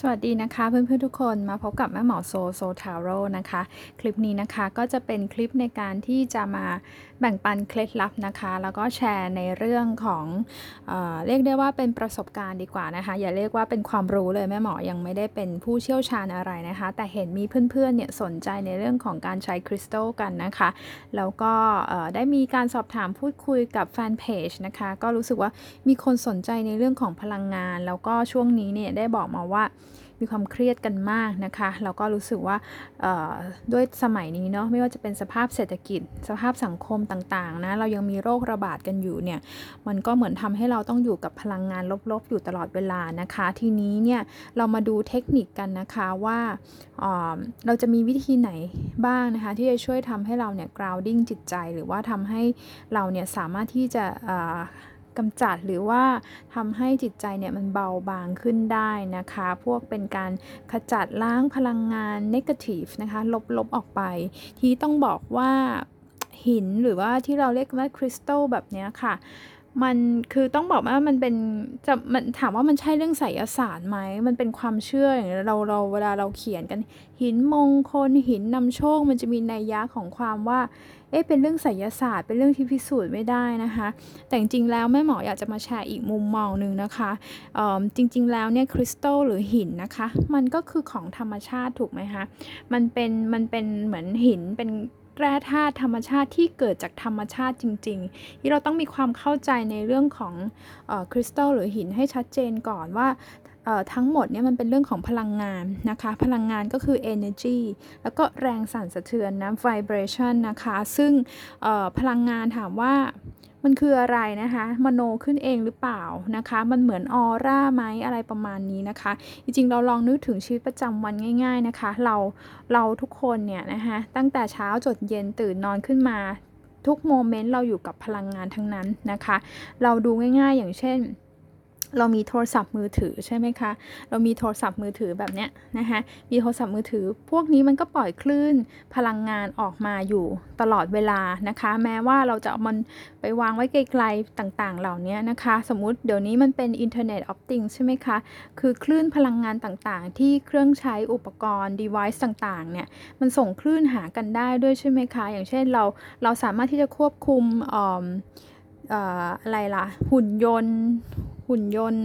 สวัสดีนะคะเพื่อนๆทุกคนมาพบกับแม่หมอโซโซทาโร่นะคะ คลิปนี้นะคะก็จะเป็นคลิปในการที่จะมาแบ่งปันเคล็ดลับนะคะ แล้วก็แชร์ในเรื่องของเออเรียกได้ว่าเป็นประสบการณ์ดีกว่านะคะ อย่าเรียกว่าเป็นความรู้เลยแม่หมอยังไม่ได้เป็นผู้เชี่ยวชาญอะไรนะคะ แต่เห็นมีเพื่อนๆเนี่ยสนใจในเรื่องของการใช้คริสตัลกันนะคะแล้วก็ได้มีการสอบถามพูดคุยกับแฟนเพจนะคะก็รู้สึกว่ามีคนสนใจในเรื่องของพลังงาน แล้วก็ช่วงนี้เนี่ยได้บอกมาว่า มีความเครียดกันมากนะคะแล้วก็รู้สึกว่าด้วยสมัยนี้เนาะไม่ว่าจะเป็นสภาพเศรษฐกิจ สภาพสังคมต่างๆนะเรายังมีโรคระบาดกันอยู่เนี่ยมันก็เหมือนทำให้เราต้องอยู่กับพลังงานลบๆ อยู่ตลอดเวลานะคะ ทีนี้เนี่ยเรามาดูเทคนิคกันนะคะว่าเเราจะมีวิธีไหนบ้างนะคะ ที่จะช่วยทำให้เราเนี่ย grounding จิตใจหรือว่าทำให้เราเนี่ยสามารถที่จะ กำจัดหรือว่าทำให้จิตใจเนี่ยมันเบาบางขึ้นได้นะคะ พวกเป็นการขจัดล้างพลังงานเนกาทีฟนะคะ ลบๆออกไป ที่ต้องบอกว่าหินหรือว่าที่เราเรียกว่าคริสตัลแบบเนี้ยค่ะ มันคือต้องบอกว่ามันเป็นจะมันถามว่ามันใช่เรื่องไสยศาสตร์ไหมมันเป็นความเชื่ออย่างเราเราเวลาเราเขียนกัน หินมงคลหินนำโชค มันจะมีนัยยะของความว่าเอ๊ะเป็นเรื่องไสยศาสตร์ เป็นเรื่องที่พิสูจน์ไม่ได้นะคะ แต่จริงๆแล้วแม่หมออยากจะมาแชร์อีกมุมมองหนึ่งนะคะเอิ่มจริงๆแล้วเนี่ยคริสตัลหรือหินนะคะ มันก็คือของธรรมชาติถูกไหมคะมันเป็นมันเป็นเหมือนหินเป็น แร่ธาตุธรรมชาติที่เกิดจากธรรมชาติจริงๆ ที่เราต้องมีความเข้าใจในเรื่องของอคริสตัลหรือหินให้ชัดเจนก่อนว่าทั้งหมดเนี่ยมันเป็นเรื่องของพลังงานนะคะ พลังงานก็คือ energy แล้วก็แรงสั่นสะเทือนนะ vibration นะคะ ซึ่งพลังงานถามว่า มันคืออะไรนะคะ มโนขึ้นเองหรือเปล่านะคะ มันเหมือนออร่าไหมอะไรประมาณนี้นะคะ จริงๆ เราลองนึกถึงชีวิตประจำวันง่าย ๆนะคะ เราเราทุกคนเนี่ยนะคะตั้งแต่เช้าจดเย็นตื่นนอนขึ้นมา ทุกโมเมนต์เราอยู่กับพลังงานทั้งนั้นนะคะ เราดูง่ายๆ อย่างเช่น เรามีโทรศัพท์มือถือใช่ไหมคะ เรามีโทรศัพท์มือถือแบบเนี้ยนะคะมีโทรศัพท์มือถือ พวกนี้มันก็ปล่อยคลื่นพลังงานออกมาอยู่ตลอดเวลานะคะ แม้ว่าเราจะเอามันไปวางไว้ไกลๆต่างๆ เหล่านี้นะคะ สมมุติเดี๋ยวนี้มันเป็น Internet of Things ใช่ไหมคะ คือคลื่นพลังงานต่างๆ ที่เครื่องใช้อุปกรณ์ device ต่างๆ เนี่ย มันส่งคลื่นหากันได้ด้วยใช่ไหมคะ อย่างเช่นเรา เราสามารถที่จะควบคุมอออะไรล่ะ หุ่นยนต์ หุ่นยนต์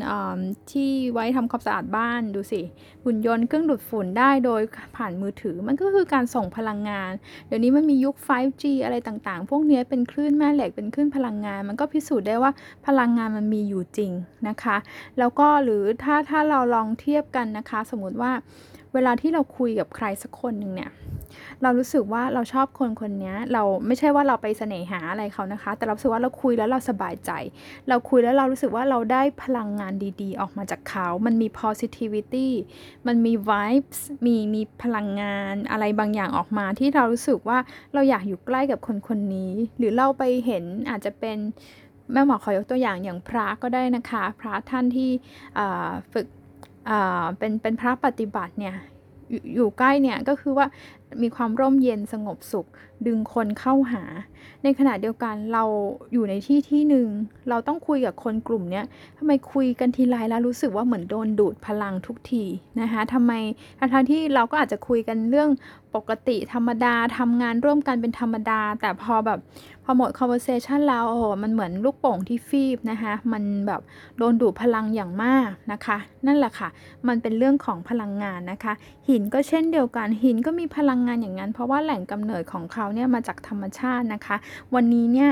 ที่ไว้ทำความสะอาดบ้านดูสิ หุ่นยนต์เครื่องดูดฝุ่นได้โดยผ่านมือถือ มันก็คือการส่งพลังงาน เดี๋ยวนี้มันมียุค 5G อะไรต่างๆ พวกเนี้ยเป็นคลื่นแม่เหล็กเป็นคลื่นพลังงาน มันก็พิสูจน์ได้ว่าพลังงานมันมีอยู่จริงนะคะ แล้วก็หรือถ้าถ้าเราลองเทียบกันนะคะ สมมติว่า เวลาที่เราคุยกับใครสักคนหนึ่งเนี่ย เรารู้สึกว่าเราชอบคนคนนี้เราไม่ใช่ว่าเราไปเสน่หาอะไรเขานะคะ แต่เราสึกว่าเราคุยแล้วเราสบายใจ เราคุยแล้วเรารู้สึกว่าเราได้พลังงานดีๆ ออกมาจากเขา มันมี positivity มันมี vibes มีมีพลังงานอะไรบางอย่างออกมาที่เรารู้สึกว่าเราอยากอยู่ใกล้กับคนคนนี้ หรือเราไปเห็นอาจจะเป็นแม่หมอขอยกตัวอย่างอย่างพระก็ได้นะคะ พระท่านที่ฝึก เป็นเป็นพระปฏิบัติเนี่ยอยู่อยู่ใกล้เนี่ยก็คือว่า มีความร่มเย็นสงบสุข ดึงคนเข้าหา ในขณะเดียวกันเราอยู่ในที่ที่หนึ่งเราต้องคุยกับคนกลุ่มนี้ทำไมคุยกันทีไรแล้วรู้สึกว่าเหมือนโดนดูดพลังทุกทีนะคะทำไมทั้งที่เราก็อาจจะคุยกันเรื่องปกติธรรมดาทำงานร่วมกันเป็นธรรมดา แต่พอแบบพอหมด conversation แล้วโอ้โหมันเหมือนลูกโป่งที่ฟีบนะคะมันแบบโดนดูดพลังอย่างมากนะคะ นั่นแหละค่ะ มันเป็นเรื่องของพลังงานนะคะ หินก็เช่นเดียวกันหินก็มีพลังงานอย่างนั้น เพราะว่าแหล่งกำเนิดของเขาเนี่ยมาจากธรรมชาตินะคะ วันนี้เนี่ย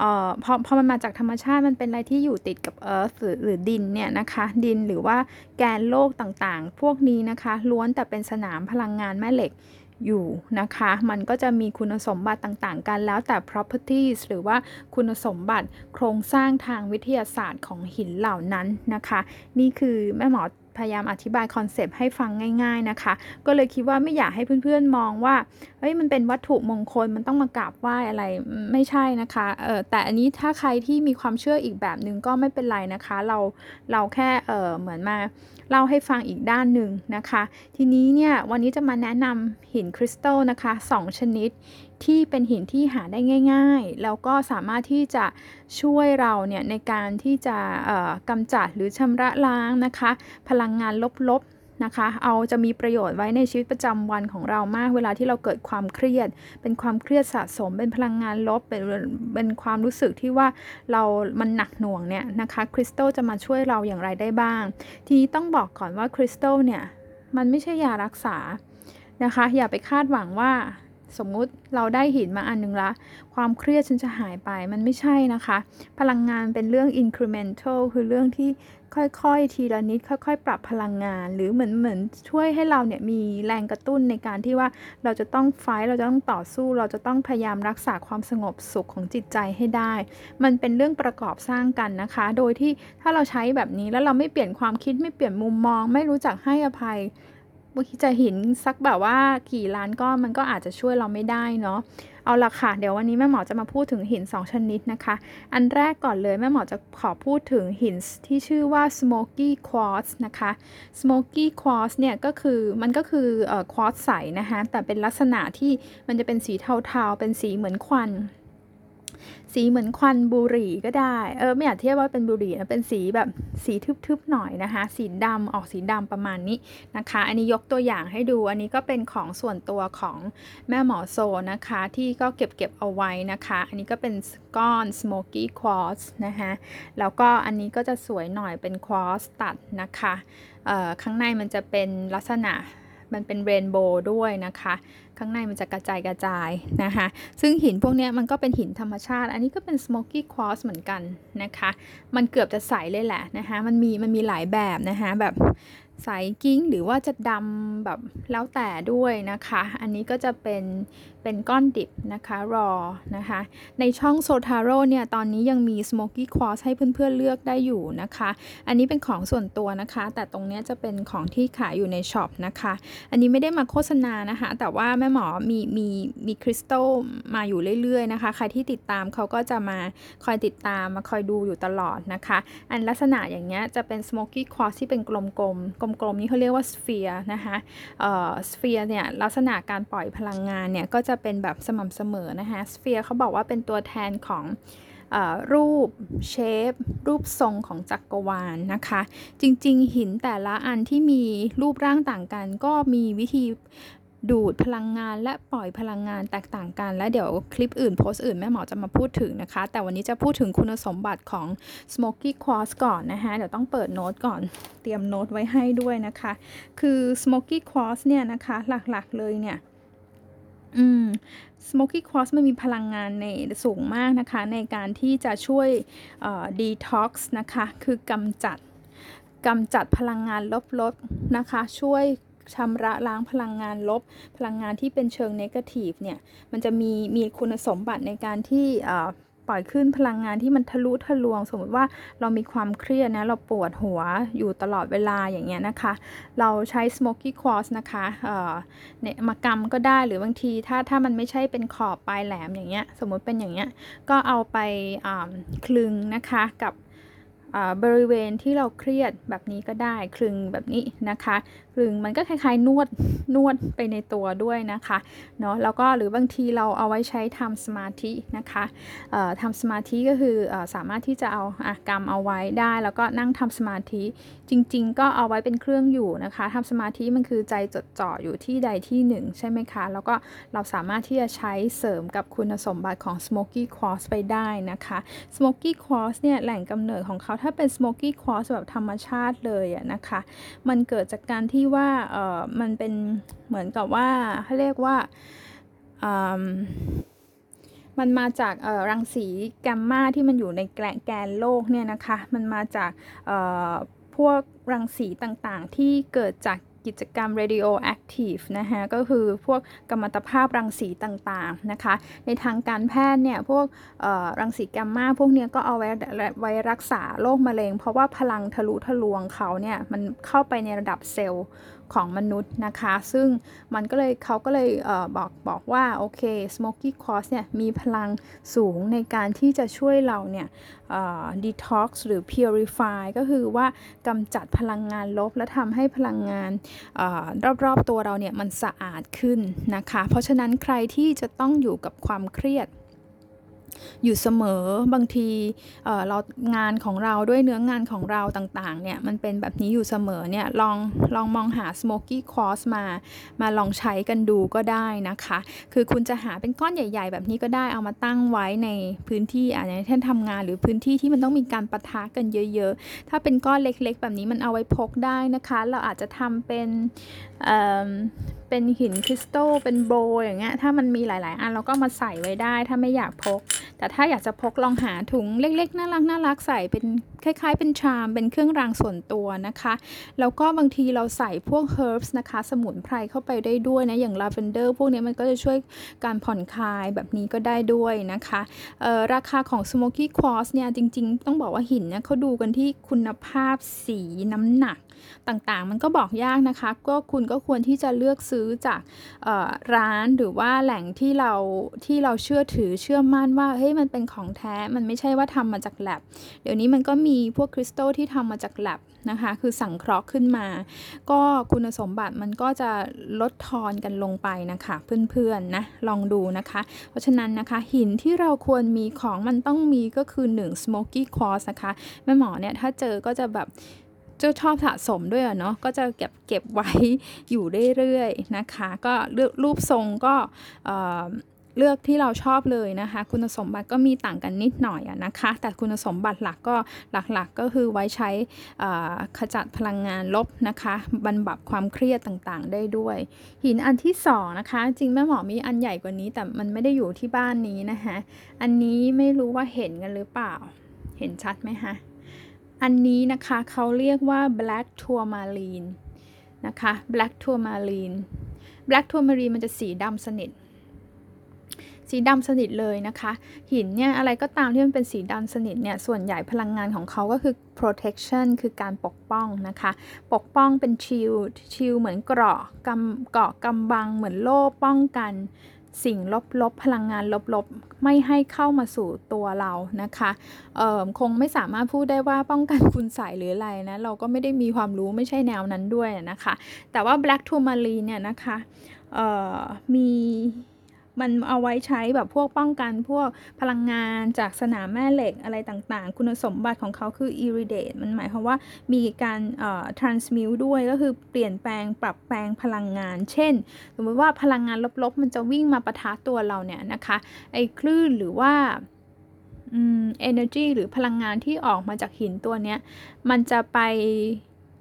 ออพอพอมันมาจากธรรมชาติมันเป็นอะไรที่อยู่ติดกับ earth หรือหรือดินเนี่ยนะคะดินหรือว่าแกนโลกต่างๆ พวกนี้นะคะล้วนแต่เป็นสนามพลังงานแม่เหล็กอยู่นะคะ มันก็จะมีคุณสมบัติต่างๆ กันแล้วแต่ properties หรือว่าคุณสมบัติโครงสร้างทางวิทยาศาสตร์ของหินเหล่านั้นนะคะ นี่คือแม่หมอ พยายามอธิบาย concept ให้ฟังง่าย ๆนะคะ ก็เลยคิดว่าไม่อยากให้เพื่อนๆมองว่าเฮ้ยมันเป็นวัตถุมงคลมันต้องมากราบไหว้อะไรไม่ใช่นะคะเออแต่อันนี้ถ้าใครที่มีความเชื่ออีกแบบหนึ่งก็ไม่เป็นไรนะคะ เราเราแค่เออเหมือนมา เล่าให้ฟังอีกด้านหนึ่งนะคะ ทีนี้เนี่ยวันนี้จะมาแนะนำหินคริสตัลนะคะสองชนิดที่เป็นหินที่หาได้ง่าย ๆ แล้วก็สามารถที่จะช่วยเราเนี่ยในการที่จะกำจัดหรือชำระล้างนะคะ พลังงานลบๆ นะคะ เอาจะมีประโยชน์ไว้ในชีวิตประจำวันของเรามาก เวลาที่เราเกิดความเครียด เป็นความเครียดสะสม เป็นพลังงานลบ เป็นเป็นความรู้สึกที่ว่าเรามันหนักหน่วงเนี่ยนะคะคริสตัลจะมาช่วยเราอย่างไรได้บ้าง ทีนี้ต้องบอกก่อนว่าคริสตัลเนี่ยมันไม่ใช่ยารักษานะคะ อย่าไปคาดหวังว่า สมมุติเราได้หินมาอันนึงละ ความเครียดฉันจะหายไปมันไม่ใช่นะคะ พลังงานเป็นเรื่อง incremental คือเรื่องที่ค่อยๆ ทีละนิด ค่อย ๆ ปรับพลังงาน หรือเหมือนเหมือนช่วยให้เราเนี่ยมีแรงกระตุ้นในการที่ว่าเราจะต้องไฟเราจะต้องต่อสู้ เราจะต้องพยายามรักษาความสงบสุขของจิตใจให้ได้ มันเป็นเรื่องประกอบสร้างกันนะคะ โดยที่ถ้าเราใช้แบบนี้แล้วเราไม่เปลี่ยนความคิดไม่เปลี่ยนมุมมอง ไม่รู้จักให้อภัย บางทีจะหินสักแบบว่ากี่ล้านก้อนมันก็อาจจะช่วยเราไม่ได้เนาะเอาละค่ะ เดี๋ยววันนี้แม่หมอจะมาพูดถึงหิน 2 ชนิดนะคะ อันแรกก่อนเลยแม่หมอจะขอพูดถึงหินที่ชื่อว่า smoky quartz นะคะ smoky quartz เนี่ยก็คือมันก็คือเอ่อ quartz ใสนะคะแต่เป็นลักษณะที่มันจะเป็นสีเทาๆ เป็นสีเหมือนควัน สีเหมือนควันบุหรี่ก็ได้ เออไม่อยากเทียบว่าเป็นบุหรี่นะ เป็นสีแบบสีทึบๆหน่อยนะคะ สีดำออกสีดำประมาณนี้นะคะ อันนี้ยกตัวอย่างให้ดู อันนี้ก็เป็นของส่วนตัวของแม่หมอโซนะคะ ที่ก็เก็บเก็บเอาไว้นะคะ อันนี้ก็เป็นก้อน smoky quartz นะคะแล้วก็อันนี้ก็จะสวยหน่อยเป็น quartz ตัดนะคะข้างในมันจะเป็นลักษณะ มันเป็นเรนโบว์ด้วยนะคะ ข้างในมันจะกระจายกระจายนะคะ ซึ่งหินพวกนี้มันก็เป็นหินธรรมชาติ อันนี้ก็เป็น smoky quartz เหมือนกันนะคะ มันเกือบจะใสเลยแหละนะคะ มันมีมันมีหลายแบบนะคะแบบ ใสกิ้งหรือว่าจะดำแบบแล้วแต่ด้วยนะคะ อันนี้ก็จะเป็นเป็นก้อนดิบนะคะรอนะคะ ในช่องโซทาโร่เนี่ย ตอนนี้ยังมี Smoky Quartz ให้เพื่อนๆเลือกได้อยู่นะคะ อันนี้เป็นของส่วนตัวนะคะ แต่ตรงนี้จะเป็นของที่ขายอยู่ในช็อปนะคะ อันนี้ไม่ได้มาโฆษณานะคะ แต่ว่าแม่หมอมีมีมีคริสตัลมาอยู่เรื่อยๆนะคะ ใครที่ติดตามเขาก็จะมาคอยติดตามมาคอยดูอยู่ตลอดนะคะ อันลักษณะอย่างเงี้ยจะเป็น Smoky Quartz ที่เป็นกลมๆกลมๆ นี้เขาเรียกว่า sphere นะคะเอ่อ sphere เนี่ยลักษณะการปล่อยพลังงานเนี่ยก็จะเป็นแบบสม่ำเสมอนะคะ sphere เขาบอกว่าเป็นตัวแทนของรูป shape รูปทรงของจักรวาลนะคะ จริงๆ หินแต่ละอันที่มีรูปร่างต่างกัน ก็มีวิธี ดูดพลังงานและปล่อยพลังงานแตกต่างกัน และเดี๋ยวคลิปอื่นโพสต์อื่นแม่หมอจะมาพูดถึงนะคะ แต่วันนี้จะพูดถึงคุณสมบัติของ smoky quartz ก่อนนะคะ เดี๋ยวต้องเปิดโน้ตก่อนเตรียมโน้ตไว้ให้ด้วยนะคะ คือ smoky quartz เนี่ยนะคะหลักๆเลยเนี่ยอืม smoky quartz มันมีพลังงานในสูงมากนะคะ ในการที่จะช่วย detox นะคะ คือกำจัดกำจัดพลังงานลบๆนะคะ ช่วย ชำระล้างพลังงานลบ พลังงานที่เป็นเชิงเนกาทีฟเนี่ย มันจะมีมีคุณสมบัติในการที่ปล่อยขึ้นพลังงานที่มันทะลุทะลวง สมมติว่าเรามีความเครียดนะ เราปวดหัวอยู่ตลอดเวลาอย่างเงี้ยนะคะ เราใช้ smoky quartz นะคะเนี่ยมากำก็ได้หรือบางทีถ้าถ้ามันไม่ใช่เป็นขอบปลายแหลมอย่างเงี้ย สมมติเป็นอย่างเงี้ย ก็เอาไปคลึงนะคะกับบริเวณที่เราเครียดแบบนี้ก็ได้คลึงแบบนี้นะคะ ลึงมันก็คล้ายๆ นวดนวดไปในตัวด้วยนะคะเนาะแล้วก็หรือบางทีเราเอาไว้ใช้ทำสมาธินะคะทำสมาธิก็คืออสามารถที่จะเอาอะกรรมเอาไว้ได้ แล้วก็นั่งทำสมาธิจริง ๆ ก็เอาไว้เป็นเครื่องอยู่นะคะทำสมาธิมันคือใจจดจ่ออยู่ที่ใดที่หนึ่งใช่ไหมคะ แล้วก็เราสามารถที่จะใช้เสริมกับคุณสมบัติของ smoky quartz ไปได้นะคะ smoky quartz เนี่ยแหล่งกำเนิดของเขาถ้าเป็น smoky quartz แบบธรรมชาติเลยอะนะคะ มันเกิดจากการที่ว่าเออมันเป็นเหมือนกับว่าเขาเรียกว่ามันมาจากรังสีแกมมาที่มันอยู่ในแกนโลกเนี่ยนะคะ มันมาจากพวกรังสีต่างๆ ที่เกิดจาก กิจกรรม radioactive นะคะก็คือพวกกัมมันตภาพรังสีต่างๆนะคะ ในทางการแพทย์เนี่ยพวกรังสีแกมมาพวกนี้ก็เอาไว้ไว้รักษาโรคมะเร็ง เพราะว่าพลังทะลุทะลวงเขาเนี่ยมันเข้าไปในระดับเซลล์ ของมนุษย์นะคะ ซึ่งมันก็เลยเขาก็เลยเออบอกบอกว่า โอเค smoky quartz เนี่ยมีพลังสูงในการที่จะช่วยเราเนี่ย detox หรือ purify ก็คือว่ากำจัดพลังงานลบ และทำให้พลังงานรอบๆตัวเราเนี่ยมันสะอาดขึ้นนะคะ เพราะฉะนั้นใครที่จะต้องอยู่กับความเครียด อยู่เสมอบางทีเรางานของเราด้วยเนื้องานของเราต่างๆเนี่ยมันเป็นแบบนี้อยู่เสมอเนี่ยลองลองมองหา smoky quartz มา มาลองใช้กันดูก็ได้นะคะ คือคุณจะหาเป็นก้อนใหญ่ ๆ แบบนี้ก็ได้เอามาตั้งไว้ในพื้นที่อะอย่างเช่นทำงานหรือพื้นที่ที่มันต้องมีการปะทะกันเยอะ ๆ ถ้าเป็นก้อนเล็กๆ แบบนี้มันเอาไว้พกได้นะคะ เราอาจจะทำเป็นเเป็นหินคริสตัลเป็นโบอย่างเงี้ยถ้ามันมีหลาย ๆ อันเราก็มาใส่ไว้ได้ถ้าไม่อยากพก แต่ถ้าอยากจะพกลองหาถุงเล็ก ๆ น่ารักน่ารักใส่เป็นคล้าย ๆ เป็นชาม เป็นเครื่องรางส่วนตัวนะคะ แล้วก็บางทีเราใส่พวก herbs นะคะ สมุนไพรเข้าไปได้ด้วยนะ อย่าง lavender พวกนี้มันก็จะช่วยการผ่อนคลายแบบนี้ก็ได้ด้วยนะคะราคาของ smoky quartz เนี่ย จริง ๆ ต้องบอกว่าหินเนี่ยเขาดูกันที่คุณภาพสีน้ำหนักต่างๆ มันก็บอกยากนะคะ ก็คุณก็ควรที่จะเลือกซื้อจากเอ่อร้านหรือว่าแหล่งที่เราที่เราเชื่อถือเชื่อมั่นว่าเฮ้ยมันเป็นของแท้มันไม่ใช่ว่าทำมาจากแ a บเดี๋ยวนี้มันก็มีพวกคริสตัลที่ทำมาจากแ a บนะคะคือสังเคราะห์ขึ้นมา ก็คุณสมบัติมันก็จะลดทอนกันลงไปนะคะเพื่อนๆนะลองดูนะคะ เพราะฉะนั้นนะคะหินที่เราควรมีของมันต้องมีก็คือ 1 smoky quartz นะคะแม่หมอเนี่ยถ้าเจอก็จะแบบ จ้าชอบสะสมด้วยเนาะก็จะเก็บเก็บไว้อยู่เรื่อยๆนะคะ ก็เลือกรูปทรงก็เลือกที่เราชอบเลยนะคะ คุณสมบัติก็มีต่างกันนิดหน่อยนะคะ แต่คุณสมบัติหลักก็หลักๆก็คือไว้ใช้ขจัดพลังงานลบนะคะบรรบับความเครียดต่างๆ ได้ด้วย หินอันที่สองนะคะจริงแม่หมอมีอันใหญ่กว่านี้แต่มันไม่ได้อยู่ที่บ้านนี้นะคะอันนี้ไม่รู้ว่าเห็นกันหรือเปล่า เห็นชัดไหมคะ อันนี้นะคะเขาเรียกว่า black tourmaline นะคะ black tourmaline black tourmaline มันจะสีดำสนิท สีดำสนิทเลยนะคะ หินเนี่ยอะไรก็ตามที่มันเป็นสีดำสนิทเนี่ย ส่วนใหญ่พลังงานของเขาก็คือ protection คือการปกป้องนะคะ ปกป้องเป็นชิลชิลเหมือนเกราะกำเกาะกำบังเหมือนโล่ป้องกัน สิ่งลบๆ พลังงานลบๆ ไม่ให้เข้ามาสู่ตัวเรานะคะเอ่อคงไม่สามารถพูดได้ว่าป้องกันคุณใส่หรืออะไรนะ เราก็ไม่ได้มีความรู้ไม่ใช่แนวนั้นด้วยนะคะ แต่ว่า black tourmaline เนี่ยนะคะเอ่อมี มันเอาไว้ใช้แบบพวกป้องกันพวกพลังงานจากสนามแม่เหล็กอะไรต่างๆ คุณสมบัติของเขาคือ iridate มันหมายความว่ามีการเอ่อ transmute ด้วยก็คือเปลี่ยนแปลงปรับแปลงพลังงาน เช่น สมมติว่าพลังงานลบๆ มันจะวิ่งมาปะทะตัวเราเนี่ยนะคะไอ้คลื่นหรือว่าอืม energy หรือพลังงานที่ออกมาจากหินตัวเนี้ยมันจะไป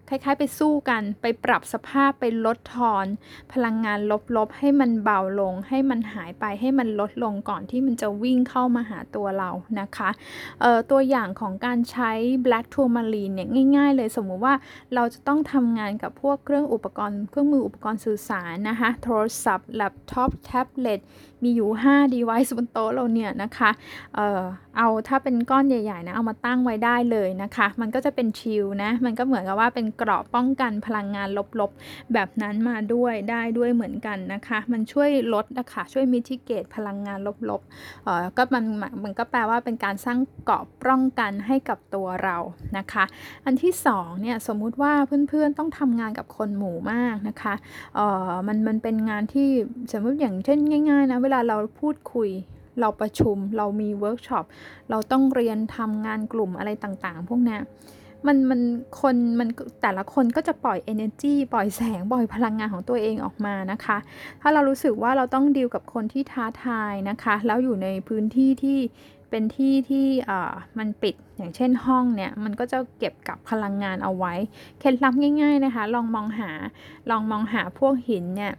คล้ายๆ ไปสู้กันไปปรับสภาพไปลดทอน พลังงานลบๆ ให้มันเบาลง ให้มันหายไปให้มันลดลงก่อนที่มันจะวิ่งเข้ามาหาตัวเรานะคะตัวอย่างของการใช้ black tourmaline เนี่ยง่ายๆ เลยสมมุติว่าเราจะต้องทำงานกับพวกเครื่องอุปกรณ์เครื่องมืออุปกรณ์สื่อสารนะคะโทรศัพท์แล็ปท็อปแท็บเล็ตมีอยู่ 5 device บนโต๊ะเราเนี่ยนะคะ เอาถ้าเป็นก้อนใหญ่ ๆ นะ เอามาตั้งไว้ได้เลยนะคะ มันก็จะเป็นชิลนะ มันก็เหมือนกับว่าเป็นเกราะป้องกันพลังงานลบๆ แบบนั้นมาด้วยได้ด้วยเหมือนกันนะคะ มันช่วยลดนะคะช่วย mitigate พลังงานลบๆเออก็มันมันก็แปลว่าเป็นการสร้างเกราะป้องกันให้กับตัวเรานะคะ อันที่สองเนี่ยสมมุติว่าเพื่อนๆต้องทำงานกับคนหมู่มากนะคะเออมันมันเป็นงานที่สมมติอย่างเช่นง่าย ๆนะเวลาเราพูดคุย เราประชุม เรามีเวิร์กช็อป เราต้องเรียนทำงานกลุ่มอะไรต่างๆ พวกนี้มันมันคนมันแต่ละคนก็จะปล่อย energy ปล่อยแสงปล่อยพลังงานของตัวเองออกมานะคะ ถ้าเรารู้สึกว่าเราต้องดีลกับคนที่ท้าทายนะคะ แล้วอยู่ในพื้นที่ที่เป็นที่ที่เอ่อมันปิดอย่างเช่นห้องเนี่ย มันก็จะเก็บกับพลังงานเอาไว้ เคล็ดลับง่าย ๆนะคะ ลองมองหาลองมองหาพวกหินเนี่ย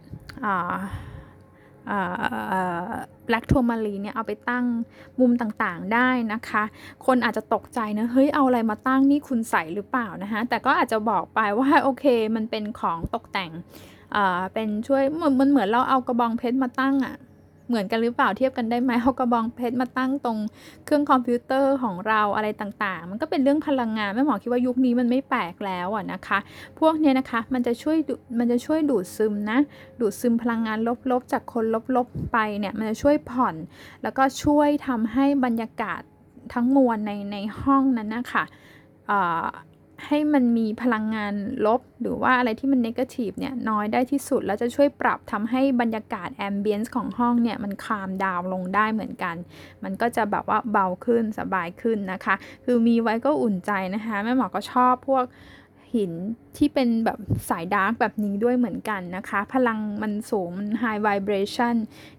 อ่า black tourmaline เนี่ยเอาไปตั้งมุมต่างๆได้นะคะ คนอาจจะตกใจนะเฮ้ยเอาอะไรมาตั้งนี่คุณใส่หรือเปล่านะคะแต่ก็อาจจะบอกไปว่าโอเคมันเป็นของตกแต่งเป็นช่วยเหมือนมันเหมือนเราเอากระบองเพชรมาตั้งอะ่ะ เหมือนกันหรือเปล่าเทียบกันได้ไหมเอากระบองเพชรมาตั้งตรงเครื่องคอมพิวเตอร์ของเราอะไรต่างๆ มันก็เป็นเรื่องพลังงานแม่หมอคิดว่ายุคนี้มันไม่แปลกแล้วอะนะคะ พวกเนี้ยนะคะมันจะช่วยมันจะช่วยดูดซึมนะ ดูดซึมพลังงานลบๆ จากคนลบๆไปเนี่ยมันจะช่วยผ่อน แล้วก็ช่วยทำให้บรรยากาศทั้งมวลในในห้องนั้นนะคะ ให้มันมีพลังงานลบ หรือว่าอะไรที่มันนกาทีฟเนี่ยน้อยได้ที่สุด แล้วจะช่วยปรับทำให้บรรยากาศแอมเบียนซ์ของห้องเนี่ยมันคามดาวลงได้เหมือนกัน มันก็จะแบบว่าเบาขึ้นสบายขึ้นนะคะ คือมีไว้ก็อุ่นใจนะคะแม่หมอก็ชอบพวก หินที่เป็นแบบสายดาร์กแบบนี้ด้วยเหมือนกันนะคะ พลังมันสูงมัน high vibration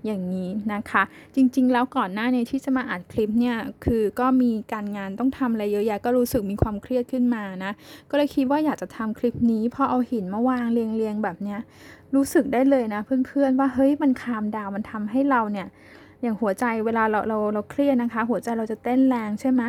อย่างนี้นะคะ จริงๆ แล้วก่อนหน้านี้ที่จะมาอัดคลิปเนี่ย คือก็มีการงานต้องทำอะไรเยอะแยะก็รู้สึกมีความเครียดขึ้นมานะ ก็เลยคิดว่าอยากจะทำคลิปนี้พอเอาหินมาวางเรียงๆแบบเนี้ยรู้สึกได้เลยนะเพื่อนๆว่าเฮ้ยมันคามดาวมันทำให้เราเนี่ย อย่างหัวใจเวลาเราเราเราเครียดนะคะ หัวใจเราจะเต้นแรงใช่ไหม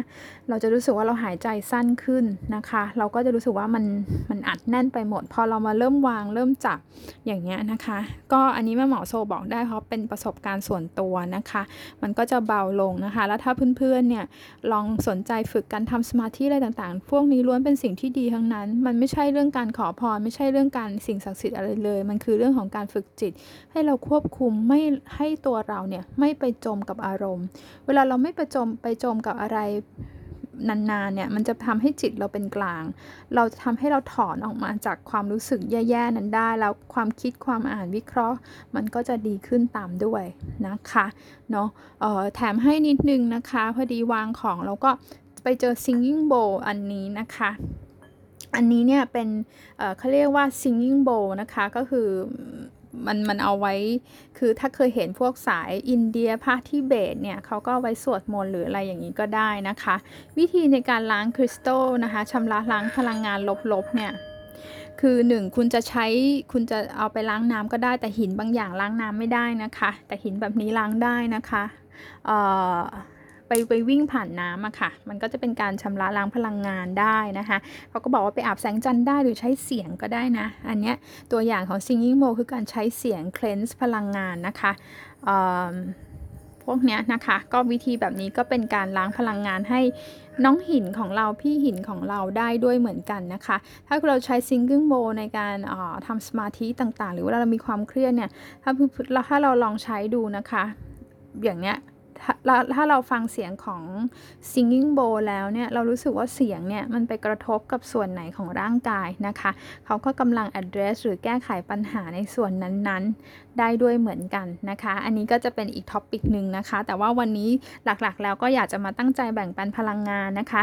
เราจะรู้สึกว่าเราหายใจสั้นขึ้นนะคะ เราก็จะรู้สึกว่ามันมันอัดแน่นไปหมด พอเรามาเริ่มวางเริ่มจับอย่างเงี้ยนะคะ ก็อันนี้แม่หมอโซบอกได้เพราะเป็นประสบการณ์ส่วนตัวนะคะ มันก็จะเบาลงนะคะ แล้วถ้าเพื่อนๆเนี่ยลองสนใจฝึกการทำสมาธิอะไรต่างๆ พวกนี้ล้วนเป็นสิ่งที่ดีทั้งนั้น มันไม่ใช่เรื่องการขอพรไม่ใช่เรื่องการสิ่งศักดิ์สิทธิ์อะไรเลย มันคือเรื่องของการฝึกจิต ให้เราควบคุมไม่ให้ตัวเราเนี่ยไม่ไปไปจมกับอารมณ์ เวลาเราไม่ไปจมไปจมกับอะไรนานๆเนี่ยมันจะทำให้จิตเราเป็นกลาง เราจะทำให้เราถอนออกมาจากความรู้สึกแย่ๆนั้นได้ แล้วความคิดความอ่านวิเคราะห์ มันก็จะดีขึ้นตามด้วยนะคะเนาะแถมให้นิดนึงนะคะ พอดีวางของเราก็ไปเจอ singing bowl อันนี้นะคะอันนี้เนี่ยเป็นเเขาเรียกว่า singing bowl นะคะ ก็คือ มันมันเอาไว้ คือถ้าเคยเห็นพวกสายอินเดียภาคที่เบตเนี่ยเขาก็ไว้สวดมนต์หรืออะไรอย่างนี้ก็ได้นะคะ วิธีในการล้างคริสตัลนะคะชำระล้างพลังงานลบๆเนี่ยคือหนึ่งคุณจะใช้คุณจะเอาไปล้างน้ำก็ได้แต่หินบางอย่างล้างน้ำไม่ได้นะคะ แต่หินแบบนี้ล้างได้นะคะ ไปไปวิ่งผ่านน้ำอะค่ะ มันก็จะเป็นการชำระล้างพลังงานได้นะคะเขาก็บอกว่าไปอาบแสงจันทร์ได้หรือใช้เสียงก็ได้นะ อันเนี้ยตัวอย่างของ singing bowl คือการใช้เสียง cleanse พลังงานนะคะพวกเนี้ยนะคะก็วิธีแบบนี้ก็เป็นการล้างพลังงานให้น้องหินของเราพี่หินของเราได้ด้วยเหมือนกันนะคะ ถ้าเราใช้ singing bowl ในการทำสมาธิต่างๆ หรือว่าเรามีความเครียดเนี่ยถ้าถ้าเราลองใช้ดูนะคะ อย่างเนี้ย ถ้าเราฟังเสียงของ singing bowl แล้วเนี่ย เรารู้สึกว่าเสียงเนี่ย มันไปกระทบกับส่วนไหนของร่างกายนะคะ เขาก็กำลัง address หรือแก้ไขปัญหาในส่วนนั้นๆ ได้ด้วยเหมือนกันนะคะ อันนี้ก็จะเป็นอีกท็อปิกหนึ่งนะคะ แต่ว่าวันนี้หลักๆ แล้วก็อยากจะมาตั้งใจแบ่งปันพลังงานนะคะ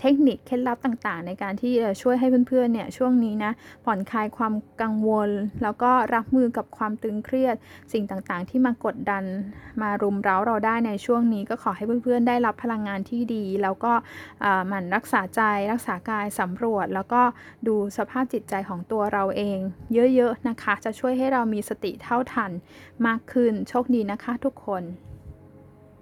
เทคนิคเคล็ดลับต่างๆ ในการที่ช่วยให้เพื่อนๆ เนี่ย ช่วงนี้นะ ผ่อนคลายความกังวล แล้วก็รับมือกับความตึงเครียด สิ่งต่างๆ ที่มากดดันมารุมเร้าเราได้ได้ในช่วงนี้ก็ขอให้เพื่อนๆ ได้รับพลังงานที่ดี แล้วก็หมั่นรักษาใจรักษากายสำรวจ แล้วก็ดูสภาพจิตใจของตัวเราเอง เยอะๆนะคะ จะช่วยให้เรามีสติเท่าทันมากขึ้นโชคดีนะคะทุกคน